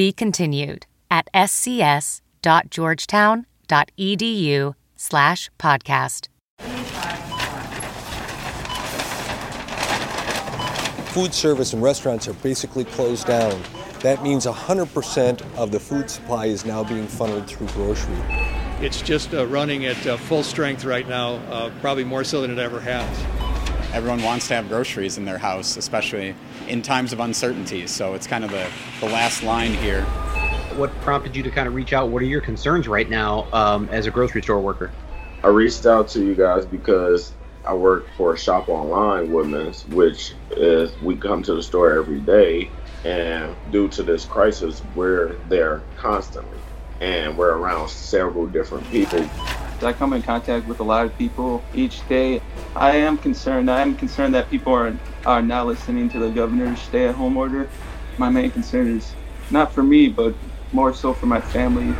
Be continued at scs.georgetown.edu slash podcast. Food service and restaurants are basically closed down. That means 100% of the food supply is now being funneled through grocery. It's just uh, running at uh, full strength right now, uh, probably more so than it ever has. Everyone wants to have groceries in their house, especially in times of uncertainty. So it's kind of the, the last line here. What prompted you to kind of reach out? What are your concerns right now um, as a grocery store worker? I reached out to you guys because I work for a Shop Online Woodman's, which is we come to the store every day, and due to this crisis, we're there constantly, and we're around several different people. I come in contact with a lot of people each day. I am concerned. I am concerned that people are are not listening to the governor's stay-at-home order. My main concern is not for me, but more so for my family.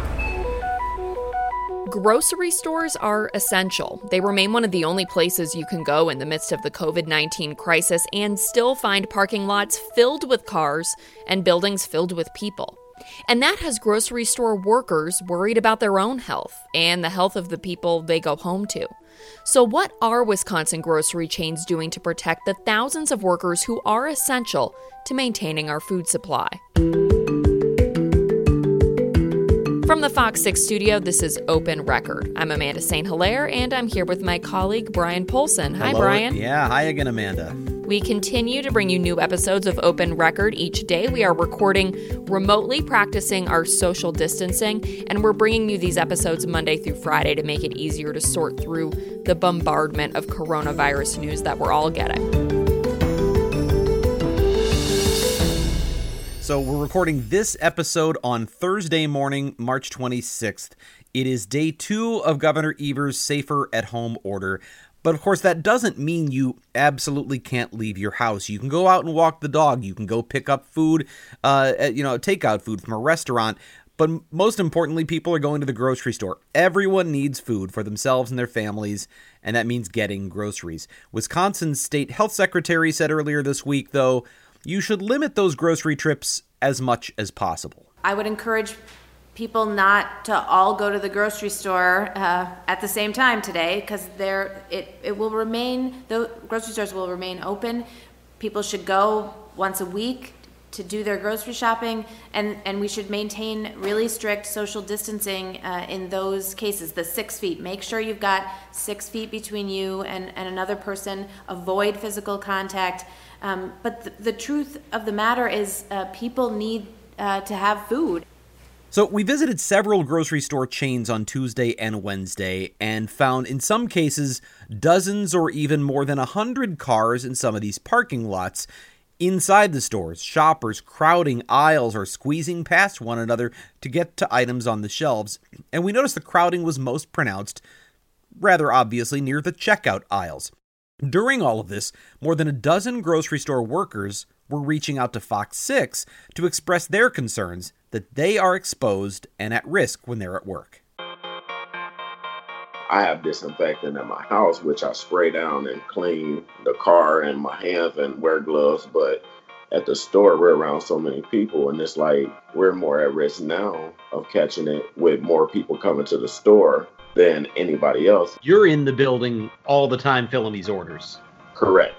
Grocery stores are essential. They remain one of the only places you can go in the midst of the COVID 19 crisis and still find parking lots filled with cars and buildings filled with people. And that has grocery store workers worried about their own health and the health of the people they go home to. So, what are Wisconsin grocery chains doing to protect the thousands of workers who are essential to maintaining our food supply? From the Fox 6 studio, this is Open Record. I'm Amanda St. Hilaire, and I'm here with my colleague, Brian Polcyn. Hi, Hello. Bryan. Yeah, hi again, Amanda. We continue to bring you new episodes of Open Record each day. We are recording remotely, practicing our social distancing, and we're bringing you these episodes Monday through Friday to make it easier to sort through the bombardment of coronavirus news that we're all getting. So, we're recording this episode on Thursday morning, March 26th. It is day two of Governor Evers' safer at home order. But of course, that doesn't mean you absolutely can't leave your house. You can go out and walk the dog. You can go pick up food, uh, you know, takeout food from a restaurant. But most importantly, people are going to the grocery store. Everyone needs food for themselves and their families, and that means getting groceries. Wisconsin's state health secretary said earlier this week, though, you should limit those grocery trips as much as possible. I would encourage people not to all go to the grocery store uh, at the same time today because there it, it will remain the grocery stores will remain open. People should go once a week to do their grocery shopping and, and we should maintain really strict social distancing uh, in those cases the six feet. Make sure you've got six feet between you and, and another person. Avoid physical contact um, but the, the truth of the matter is uh, people need uh, to have food So, we visited several grocery store chains on Tuesday and Wednesday and found in some cases dozens or even more than a hundred cars in some of these parking lots. Inside the stores, shoppers crowding aisles or squeezing past one another to get to items on the shelves. And we noticed the crowding was most pronounced, rather obviously, near the checkout aisles. During all of this, more than a dozen grocery store workers were reaching out to Fox 6 to express their concerns that they are exposed and at risk when they're at work. I have disinfectant in my house, which I spray down and clean the car and my hands and wear gloves. But at the store, we're around so many people, and it's like we're more at risk now of catching it with more people coming to the store than anybody else. You're in the building all the time filling these orders. Correct.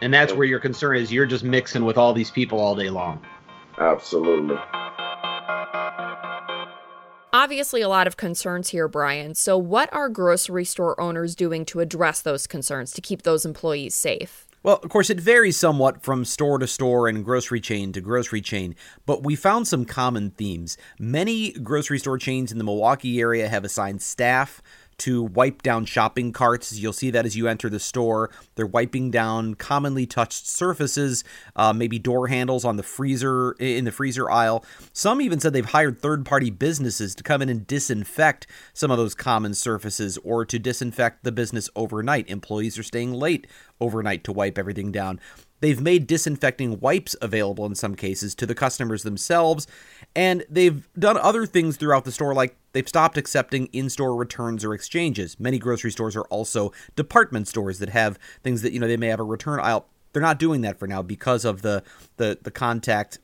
And that's where your concern is. You're just mixing with all these people all day long. Absolutely. Obviously, a lot of concerns here, Brian. So, what are grocery store owners doing to address those concerns to keep those employees safe? Well, of course, it varies somewhat from store to store and grocery chain to grocery chain, but we found some common themes. Many grocery store chains in the Milwaukee area have assigned staff to wipe down shopping carts. You'll see that as you enter the store. They're wiping down commonly touched surfaces, uh, maybe door handles on the freezer in the freezer aisle. Some even said they've hired third-party businesses to come in and disinfect some of those common surfaces or to disinfect the business overnight. Employees are staying late overnight to wipe everything down. They've made disinfecting wipes available in some cases to the customers themselves, and they've done other things throughout the store, like they've stopped accepting in store returns or exchanges. Many grocery stores are also department stores that have things that, you know, they may have a return aisle. They're not doing that for now because of the, the, the contact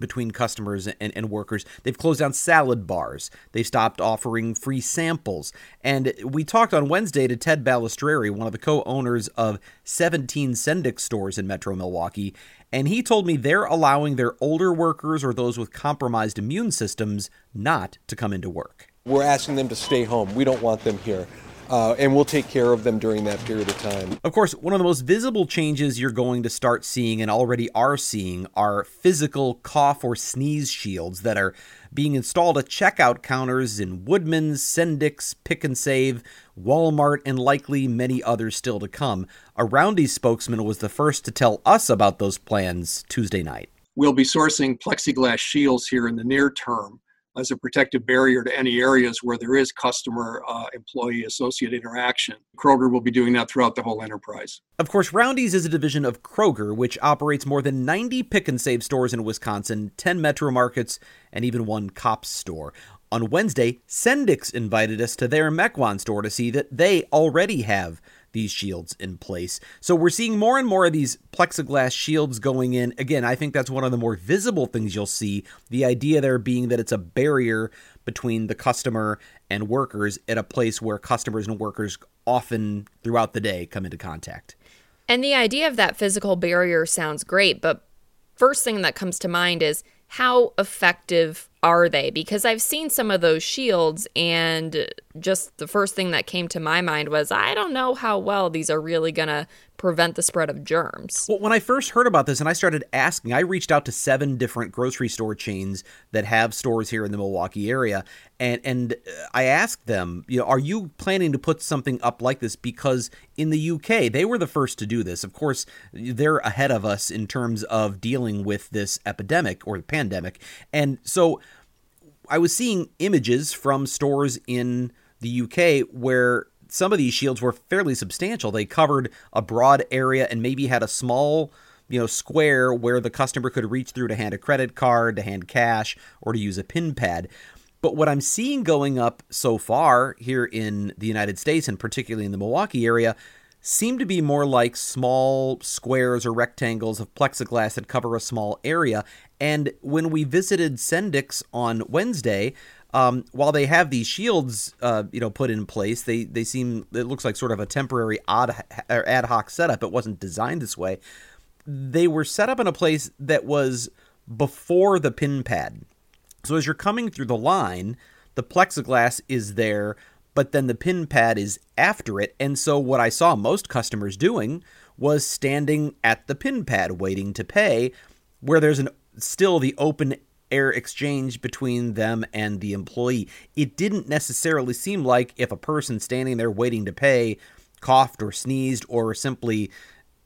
between customers and, and workers. They've closed down salad bars. They've stopped offering free samples. And we talked on Wednesday to Ted Balistreri, one of the co owners of 17 Sendik's stores in Metro Milwaukee. And he told me they're allowing their older workers or those with compromised immune systems not to come into work. We're asking them to stay home. We don't want them here uh, and we'll take care of them during that period of time. Of course, one of the most visible changes you're going to start seeing and already are seeing are physical cough or sneeze shields that are being installed at checkout counters in Woodman's, Sendik's, Pick and Save, Walmart, and likely many others still to come. A Roundy's spokesman was the first to tell us about those plans Tuesday night. We'll be sourcing plexiglass shields here in the near term as a protective barrier to any areas where there is customer uh, employee associate interaction. Kroger will be doing that throughout the whole enterprise. Of course, Roundy's is a division of Kroger, which operates more than 90 pick and save stores in Wisconsin, 10 metro markets, and even one Copps store. On Wednesday, Sendik's invited us to their Mequon store to see that they already have these shields in place. So we're seeing more and more of these plexiglass shields going in. Again, I think that's one of the more visible things you'll see. The idea there being that it's a barrier between the customer and workers at a place where customers and workers often throughout the day come into contact. And the idea of that physical barrier sounds great, but first thing that comes to mind is how effective are they? Because I've seen some of those shields, and just the first thing that came to my mind was I don't know how well these are really going to prevent the spread of germs. Well, when I first heard about this and I started asking, I reached out to seven different grocery store chains that have stores here in the Milwaukee area, and and uh, I asked them, you know, are you planning to put something up like this? Because in the UK, they were the first to do this. Of course, they're ahead of us in terms of dealing with this epidemic or the pandemic, and so I was seeing images from stores in the UK where some of these shields were fairly substantial. They covered a broad area and maybe had a small, you know, square where the customer could reach through to hand a credit card, to hand cash, or to use a pin pad. But what I'm seeing going up so far here in the United States and particularly in the Milwaukee area seem to be more like small squares or rectangles of plexiglass that cover a small area. And when we visited Sendik's on Wednesday, um, while they have these shields, uh, you know, put in place, they they seem it looks like sort of a temporary odd or ad hoc setup. It wasn't designed this way. They were set up in a place that was before the pin pad. So as you're coming through the line, the plexiglass is there, but then the pin pad is after it. And so what I saw most customers doing was standing at the pin pad waiting to pay, where there's an still the open air exchange between them and the employee. It didn't necessarily seem like if a person standing there waiting to pay coughed or sneezed or simply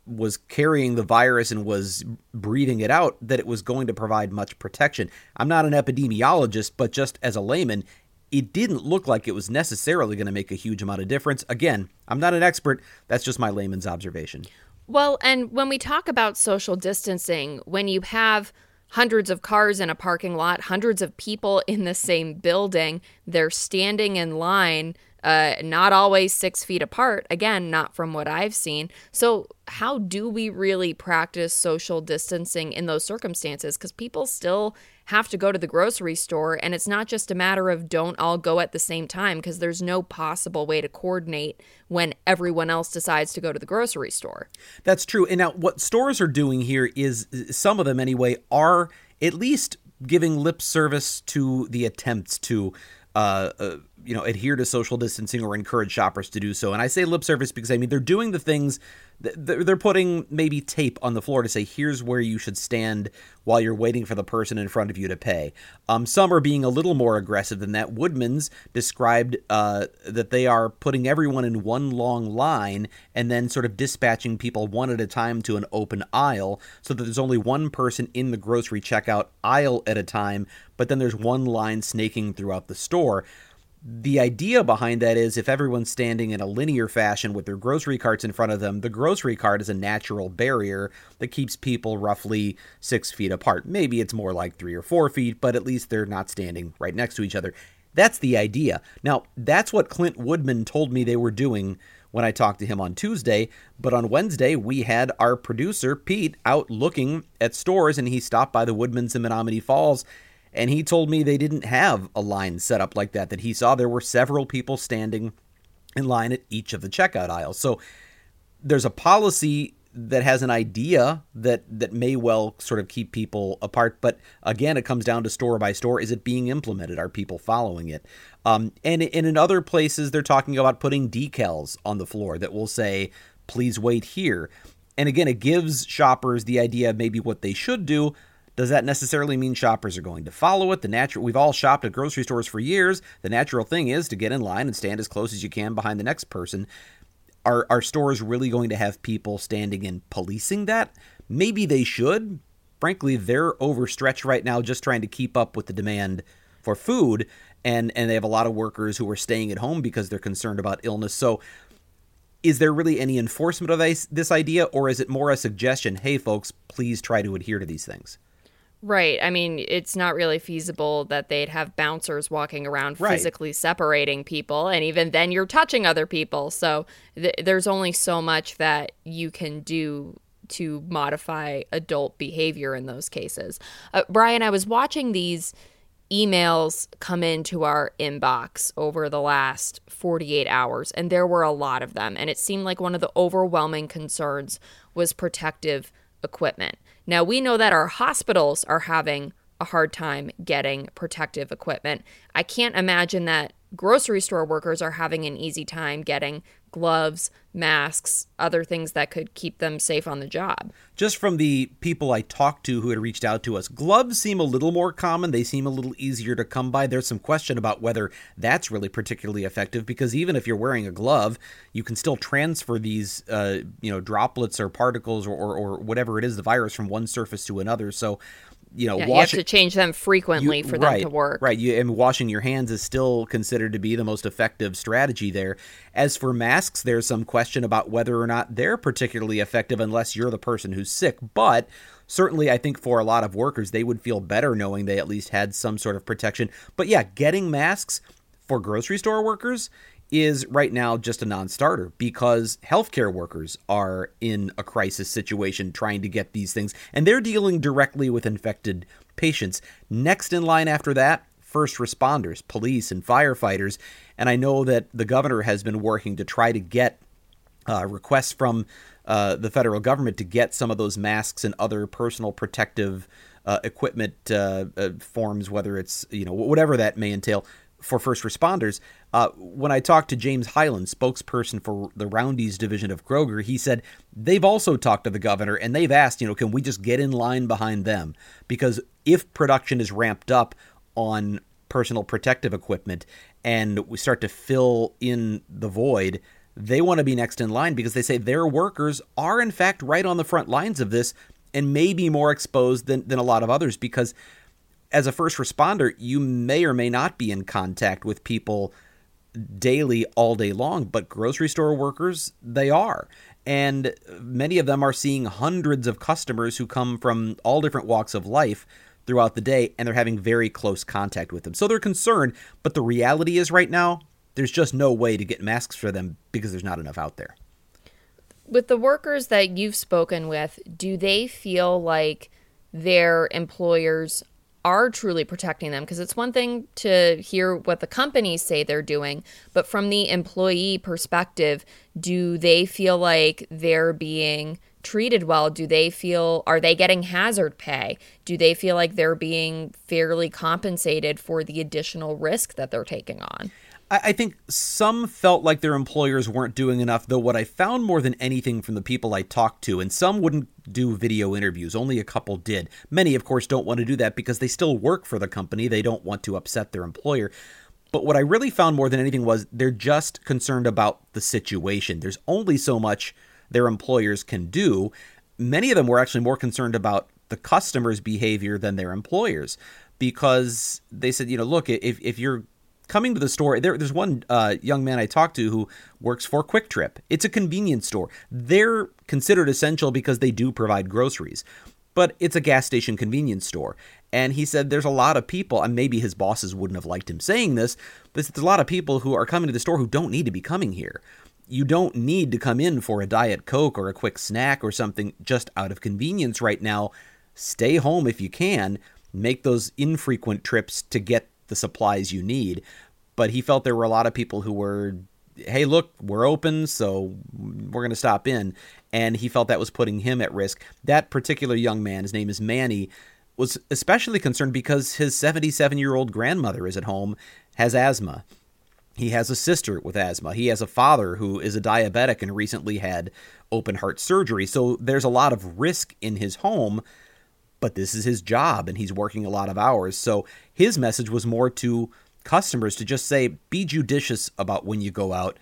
was carrying the virus and was breathing it out that it was going to provide much protection. I'm not an epidemiologist, but just as a layman, it didn't look like it was necessarily going to make a huge amount of difference. Again, I'm not an expert, that's just my layman's observation. Well, and when we talk about social distancing, when you have hundreds of cars in a parking lot, hundreds of people in the same building. They're standing in line, uh, not always six feet apart. Again, not from what I've seen. So, how do we really practice social distancing in those circumstances? Because people still have to go to the grocery store. And it's not just a matter of don't all go at the same time because there's no possible way to coordinate when everyone else decides to go to the grocery store. That's true. And now, what stores are doing here is some of them anyway are at least giving lip service to the attempts to uh, uh, you know, adhere to social distancing or encourage shoppers to do so. And I say lip service because I mean they're doing the things they're putting maybe tape on the floor to say here's where you should stand while you're waiting for the person in front of you to pay. Um, some are being a little more aggressive than that. Woodman's described uh, that they are putting everyone in one long line and then sort of dispatching people one at a time to an open aisle so that there's only one person in the grocery checkout aisle at a time, but then there's one line snaking throughout the store the idea behind that is if everyone's standing in a linear fashion with their grocery carts in front of them, the grocery cart is a natural barrier that keeps people roughly six feet apart. Maybe it's more like three or four feet, but at least they're not standing right next to each other. That's the idea. Now, that's what Clint Woodman told me they were doing when I talked to him on Tuesday. But on Wednesday, we had our producer, Pete, out looking at stores, and he stopped by the Woodmans in Menomonee Falls and he told me they didn't have a line set up like that, that he saw there were several people standing in line at each of the checkout aisles. So there's a policy that has an idea that that may well sort of keep people apart but again it comes down to store by store. Is it being implemented? Are people following it? Um, and, and in other places they're talking about putting decals on the floor that will say please wait here. And again it gives shoppers the idea of maybe what they should do does that necessarily mean shoppers are going to follow it? The natural we've all shopped at grocery stores for years. The natural thing is to get in line and stand as close as you can behind the next person. Are are stores really going to have people standing and policing that? Maybe they should. Frankly, they're overstretched right now just trying to keep up with the demand for food and and they have a lot of workers who are staying at home because they're concerned about illness. So is there really any enforcement of this, this idea or is it more a suggestion, hey folks, please try to adhere to these things? Right. I mean, it's not really feasible that they'd have bouncers walking around right. physically separating people. And even then, you're touching other people. So th- there's only so much that you can do to modify adult behavior in those cases. Uh, Brian, I was watching these emails come into our inbox over the last 48 hours, and there were a lot of them. And it seemed like one of the overwhelming concerns was protective equipment. Now, we know that our hospitals are having a hard time getting protective equipment. I can't imagine that grocery store workers are having an easy time getting gloves, masks, other things that could keep them safe on the job. Just from the people I talked to who had reached out to us, gloves seem a little more common. They seem a little easier to come by. There's some question about whether that's really particularly effective because even if you're wearing a glove, you can still transfer these, uh, you know, droplets or particles or, or, or whatever it is, the virus from one surface to another. So you know, yeah, you have to change them frequently you, for them right, to work. Right. You, and washing your hands is still considered to be the most effective strategy there. As for masks, there's some question about whether or not they're particularly effective unless you're the person who's sick. But certainly, I think for a lot of workers, they would feel better knowing they at least had some sort of protection. But yeah, getting masks for grocery store workers is right now just a non starter because healthcare workers are in a crisis situation trying to get these things, and they're dealing directly with infected patients. Next in line after that, first responders, police, and firefighters. And I know that the governor has been working to try to get uh, requests from uh, the federal government to get some of those masks and other personal protective uh, equipment uh, uh, forms, whether it's, you know, whatever that may entail for first responders. Uh, when I talked to James Hyland, spokesperson for the Roundy's division of Kroger, he said they've also talked to the governor and they've asked, you know, can we just get in line behind them? Because if production is ramped up on personal protective equipment and we start to fill in the void, they want to be next in line because they say their workers are, in fact, right on the front lines of this and may be more exposed than, than a lot of others because as a first responder, you may or may not be in contact with people daily all day long, but grocery store workers, they are. And many of them are seeing hundreds of customers who come from all different walks of life throughout the day, and they're having very close contact with them. So they're concerned, but the reality is right now, there's just no way to get masks for them because there's not enough out there. With the workers that you've spoken with, do they feel like their employers are truly protecting them. Because it's one thing to hear what the companies say they're doing but from the employee perspective do they feel like they're being treated well? Do they feel are they getting hazard pay? Do they feel like they're being fairly compensated for the additional risk that they're taking on I, think some felt like their employers weren't doing enough, though what I found more than anything from the people I talked to, and some wouldn't do video interviews, only a couple did. Many, of course, don't want to do that because they still work for the company. They don't want to upset their employer. But what I really found more than anything was they're just concerned about the situation. There's only so much their employers can do. Many of them were actually more concerned about the customer's behavior than their employers because they said, you know, look, if, if you're coming to the store, there, there's one uh, young man I talked to who works for Kwik Trip. It's a convenience store. They're considered essential because they do provide groceries, but it's a gas station convenience store. And he said there's a lot of people, and maybe his bosses wouldn't have liked him saying this, but there's a lot of people who are coming to the store who don't need to be coming here. You don't need to come in for a Diet Coke or a quick snack or something just out of convenience right now. Stay home if you can. Make those infrequent trips to get the supplies you need. But he felt there were a lot of people who were, hey, look, we're open, so we're going to stop in. And he felt that was putting him at risk. That particular young man, his name is Manny, was especially concerned because his 77 year old grandmother is at home, has asthma. He has a sister with asthma. He has a father who is a diabetic and recently had open heart surgery. So there's a lot of risk in his home, but this is his job and he's working a lot of hours. So his message was more to customers to just say, be judicious about when you go out.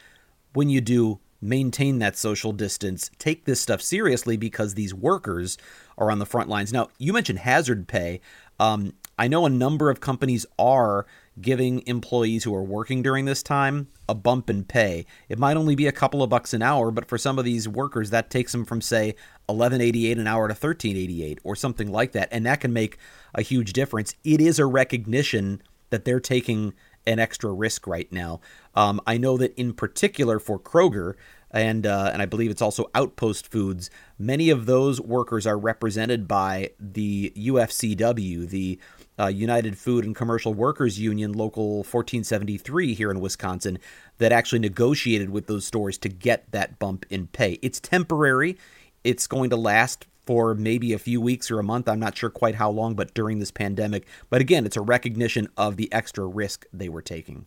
When you do, maintain that social distance. Take this stuff seriously because these workers are on the front lines. Now, you mentioned hazard pay. Um, I know a number of companies are giving employees who are working during this time a bump in pay. It might only be a couple of bucks an hour, but for some of these workers, that takes them from say 11.88 an hour to 13.88 or something like that, and that can make a huge difference. It is a recognition that they're taking an extra risk right now. Um, I know that in particular for Kroger, and uh, and I believe it's also Outpost Foods. Many of those workers are represented by the UFCW, the uh, United Food and Commercial Workers Union, Local 1473 here in Wisconsin, that actually negotiated with those stores to get that bump in pay. It's temporary. It's going to last for maybe a few weeks or a month. I'm not sure quite how long, but during this pandemic. But again, it's a recognition of the extra risk they were taking.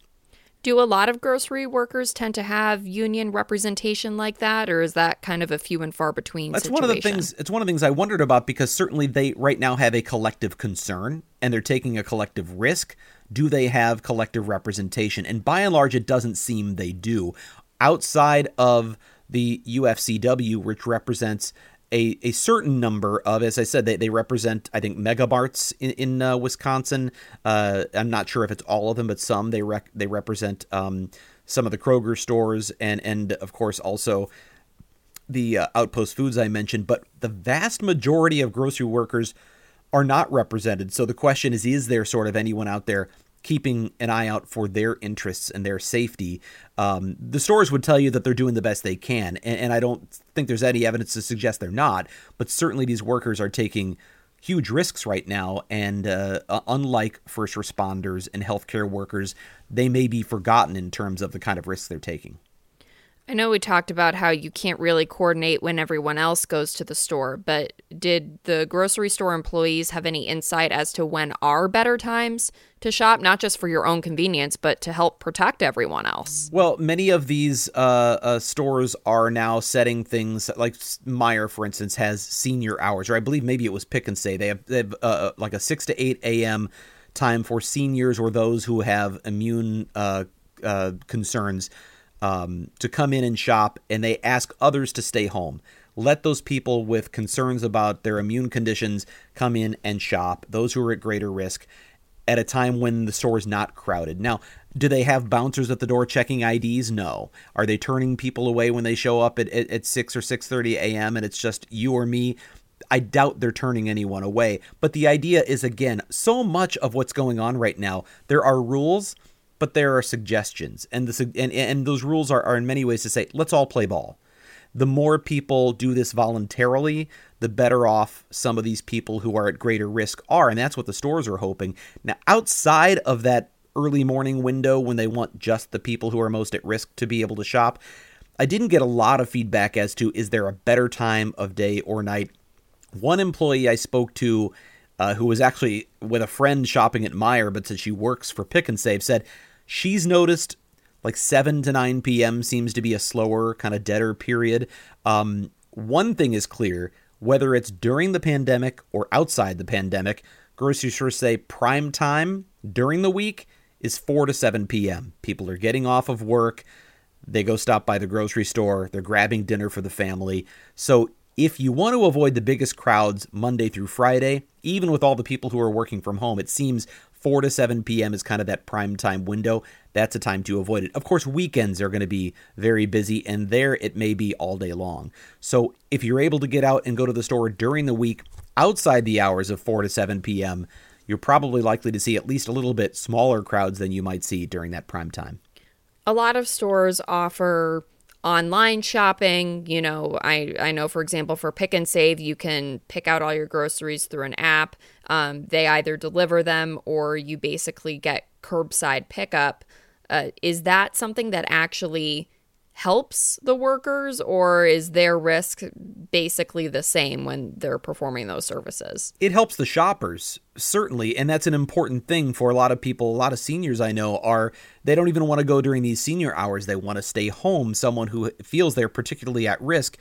Do a lot of grocery workers tend to have union representation like that, or is that kind of a few and far between? That's situation? one of the things. It's one of the things I wondered about because certainly they right now have a collective concern and they're taking a collective risk. Do they have collective representation? And by and large, it doesn't seem they do. Outside of the UFCW, which represents a, a certain number of, as I said, they, they represent, I think, megamarts in, in uh, Wisconsin. Uh, I'm not sure if it's all of them, but some they rec- they represent um, some of the Kroger stores and and of course also the uh, Outpost Foods I mentioned. But the vast majority of grocery workers are not represented. So the question is, is there sort of anyone out there keeping an eye out for their interests and their safety. Um, the stores would tell you that they're doing the best they can, and, and I don't think there's any evidence to suggest they're not. But certainly, these workers are taking huge risks right now, and uh, unlike first responders and healthcare workers, they may be forgotten in terms of the kind of risks they're taking. I know we talked about how you can't really coordinate when everyone else goes to the store, but did the grocery store employees have any insight as to when are better times to shop, not just for your own convenience, but to help protect everyone else? Well, many of these uh, uh, stores are now setting things like Meijer, for instance, has senior hours, or I believe maybe it was Pick and Save. They have, they have uh, uh like a 6 to 8 a.m. time for seniors or those who have immune uh, uh, concerns um, to come in and shop, and they ask others to stay home. Let those people with concerns about their immune conditions come in and shop, those who are at greater risk, at a time when the store is not crowded. Now, do they have bouncers at the door checking IDs? No. Are they turning people away when they show up at, at, at 6 or 6.30 a.m. and it's just you or me? I doubt they're turning anyone away. But the idea is, again, so much of what's going on right now, there are rules – but there are suggestions, and the and and those rules are, are in many ways to say let's all play ball. The more people do this voluntarily, the better off some of these people who are at greater risk are, and that's what the stores are hoping. Now, outside of that early morning window when they want just the people who are most at risk to be able to shop, I didn't get a lot of feedback as to is there a better time of day or night. One employee I spoke to, uh, who was actually with a friend shopping at Meijer, but said she works for Pick and Save, said she's noticed like 7 to 9 p.m. seems to be a slower, kind of deader period. Um, one thing is clear whether it's during the pandemic or outside the pandemic, grocery stores say prime time during the week is 4 to 7 p.m. People are getting off of work. They go stop by the grocery store. They're grabbing dinner for the family. So if you want to avoid the biggest crowds Monday through Friday, even with all the people who are working from home, it seems 4 to 7 p.m. is kind of that prime time window. That's a time to avoid it. Of course, weekends are going to be very busy, and there it may be all day long. So if you're able to get out and go to the store during the week outside the hours of 4 to 7 p.m., you're probably likely to see at least a little bit smaller crowds than you might see during that prime time. A lot of stores offer online shopping. You know, I, I know, for example, for Pick and Save, you can pick out all your groceries through an app. Um, they either deliver them or you basically get curbside pickup. Uh, is that something that actually helps the workers or is their risk basically the same when they're performing those services? It helps the shoppers, certainly, and that's an important thing for a lot of people. A lot of seniors I know are they don't even want to go during these senior hours. They want to stay home, someone who feels they're particularly at risk.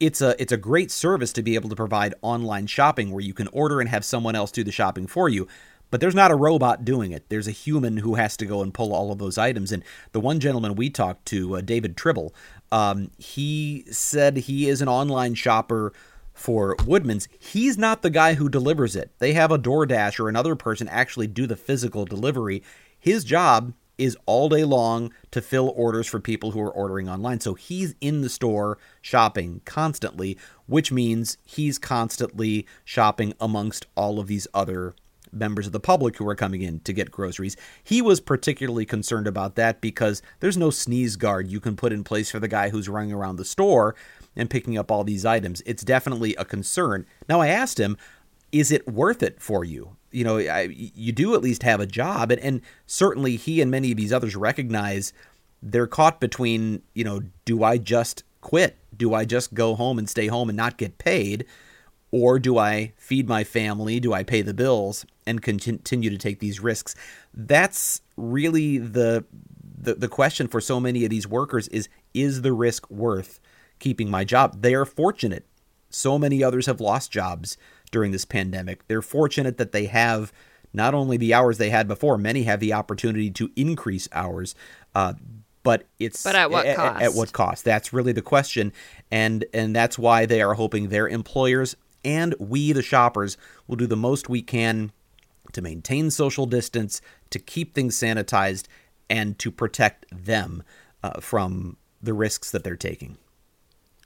It's a it's a great service to be able to provide online shopping where you can order and have someone else do the shopping for you. But there's not a robot doing it. There's a human who has to go and pull all of those items. And the one gentleman we talked to, uh, David Tribble, um, he said he is an online shopper for Woodman's. He's not the guy who delivers it. They have a DoorDash or another person actually do the physical delivery. His job is all day long to fill orders for people who are ordering online. So he's in the store shopping constantly, which means he's constantly shopping amongst all of these other members of the public who are coming in to get groceries. He was particularly concerned about that because there's no sneeze guard you can put in place for the guy who's running around the store and picking up all these items. It's definitely a concern. Now, I asked him, is it worth it for you? You know, I, you do at least have a job, and, and certainly he and many of these others recognize they're caught between, you know, do I just quit? Do I just go home and stay home and not get paid? Or do I feed my family? Do I pay the bills and continue to take these risks? That's really the, the the question for so many of these workers is is the risk worth keeping my job? They are fortunate. So many others have lost jobs during this pandemic. They're fortunate that they have not only the hours they had before, many have the opportunity to increase hours. Uh, but it's but at what cost? At, at what cost? That's really the question, and and that's why they are hoping their employers and we, the shoppers, will do the most we can to maintain social distance, to keep things sanitized, and to protect them uh, from the risks that they're taking.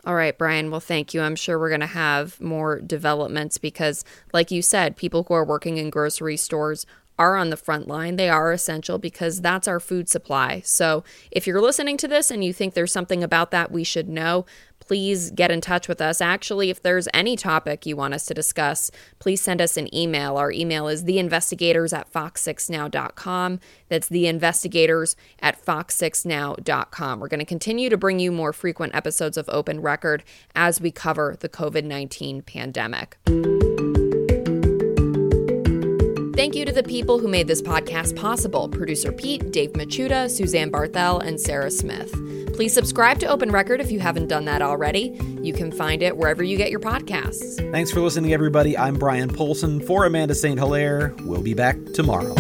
All right, Brian. Well, thank you. I'm sure we're going to have more developments because, like you said, people who are working in grocery stores are on the front line. They are essential because that's our food supply. So if you're listening to this and you think there's something about that we should know, please get in touch with us. Actually, if there's any topic you want us to discuss, please send us an email. Our email is theinvestigators at fox6now.com. That's theinvestigators at fox6now.com. We're going to continue to bring you more frequent episodes of Open Record as we cover the COVID 19 pandemic. Thank you to the people who made this podcast possible producer Pete, Dave Machuda, Suzanne Barthel, and Sarah Smith. Please subscribe to Open Record if you haven't done that already. You can find it wherever you get your podcasts. Thanks for listening, everybody. I'm Brian Polcyn for Amanda St. Hilaire. We'll be back tomorrow.